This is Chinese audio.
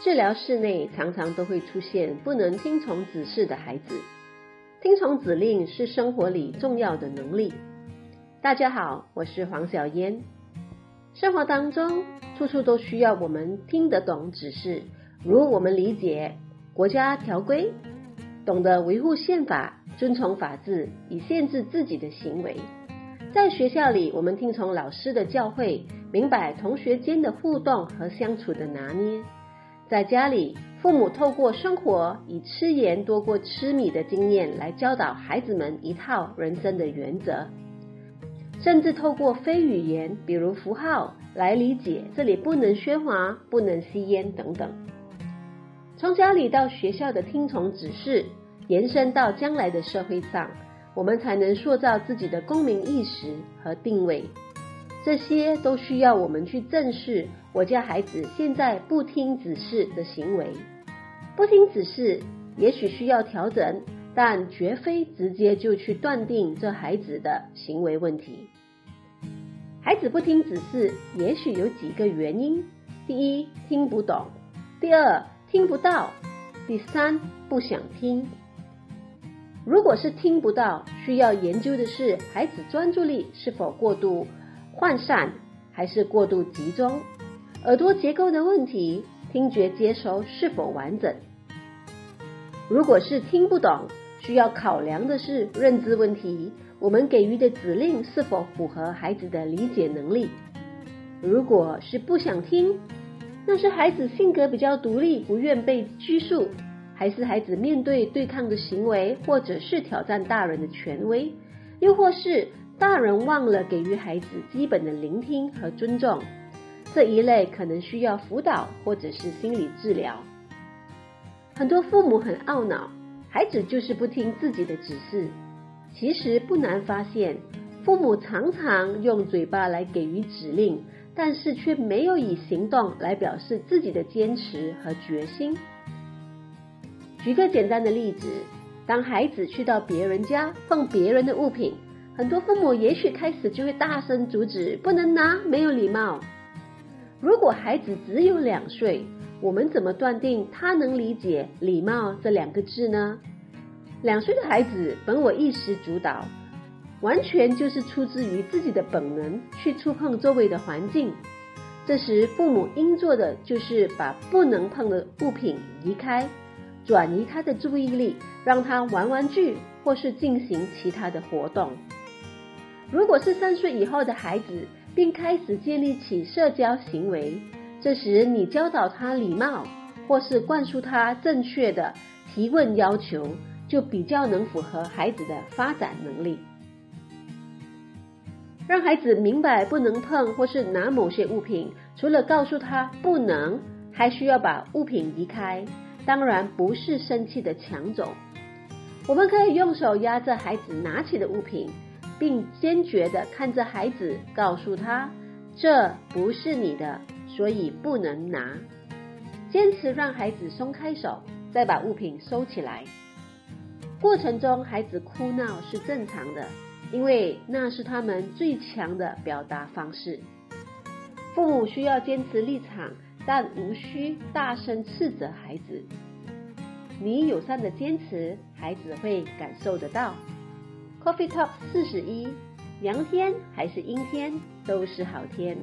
治疗室内常常都会出现不能听从指示的孩子。听从指令是生活里重要的能力。大家好，我是黄小嫣。生活当中，处处都需要我们听得懂指示，如我们理解国家条规，懂得维护宪法，遵从法治，以限制自己的行为。在学校里，我们听从老师的教诲，明白同学间的互动和相处的拿捏。在家里，父母透过生活以吃盐多过吃米的经验来教导孩子们一套人生的原则。甚至透过非语言，比如符号来理解这里不能喧哗、不能吸烟等等。从家里到学校的听从指示，延伸到将来的社会上，我们才能塑造自己的公民意识和定位。这些都需要我们去正视我家孩子现在不听指示的行为。不听指示，也许需要调整。但绝非直接就去断定这孩子的行为问题。孩子不听指示，也许有几个原因：第一，听不懂；第二，听不到；第三，不想听。如果是听不到，需要研究的是孩子专注力是否过度涣散，还是过度集中；耳朵结构的问题，听觉接收是否完整。如果是听不懂，需要考量的是认知问题，我们给予的指令是否符合孩子的理解能力？如果是不想听，那是孩子性格比较独立，不愿被拘束，还是孩子面对对抗的行为，或者是挑战大人的权威，又或是大人忘了给予孩子基本的聆听和尊重？这一类可能需要辅导或者是心理治疗。很多父母很懊恼。孩子就是不听自己的指示，其实不难发现，父母常常用嘴巴来给予指令，但是却没有以行动来表示自己的坚持和决心。举个简单的例子，当孩子去到别人家碰别人的物品，很多父母也许开始就会大声阻止，不能拿，没有礼貌。如果孩子只有两岁，我们怎么断定他能理解“礼貌”这两个字呢？两岁的孩子本我意识主导，完全就是出自于自己的本能去触碰周围的环境。这时，父母应做的就是把不能碰的物品移开，转移他的注意力，让他玩玩具或是进行其他的活动。如果是三岁以后的孩子，并开始建立起社交行为。这时，你教导他礼貌，或是灌输他正确的提问要求，就比较能符合孩子的发展能力。让孩子明白不能碰或是拿某些物品，除了告诉他不能，还需要把物品移开。当然不是生气的抢走。我们可以用手压着孩子拿起的物品，并坚决地看着孩子，告诉他这不是你的。所以不能拿，坚持让孩子松开手，再把物品收起来。过程中，孩子哭闹是正常的，因为那是他们最强的表达方式。父母需要坚持立场，但无需大声斥责孩子。你友善的坚持，孩子会感受得到。Coffee Top 四十一，阳天还是阴天，都是好天。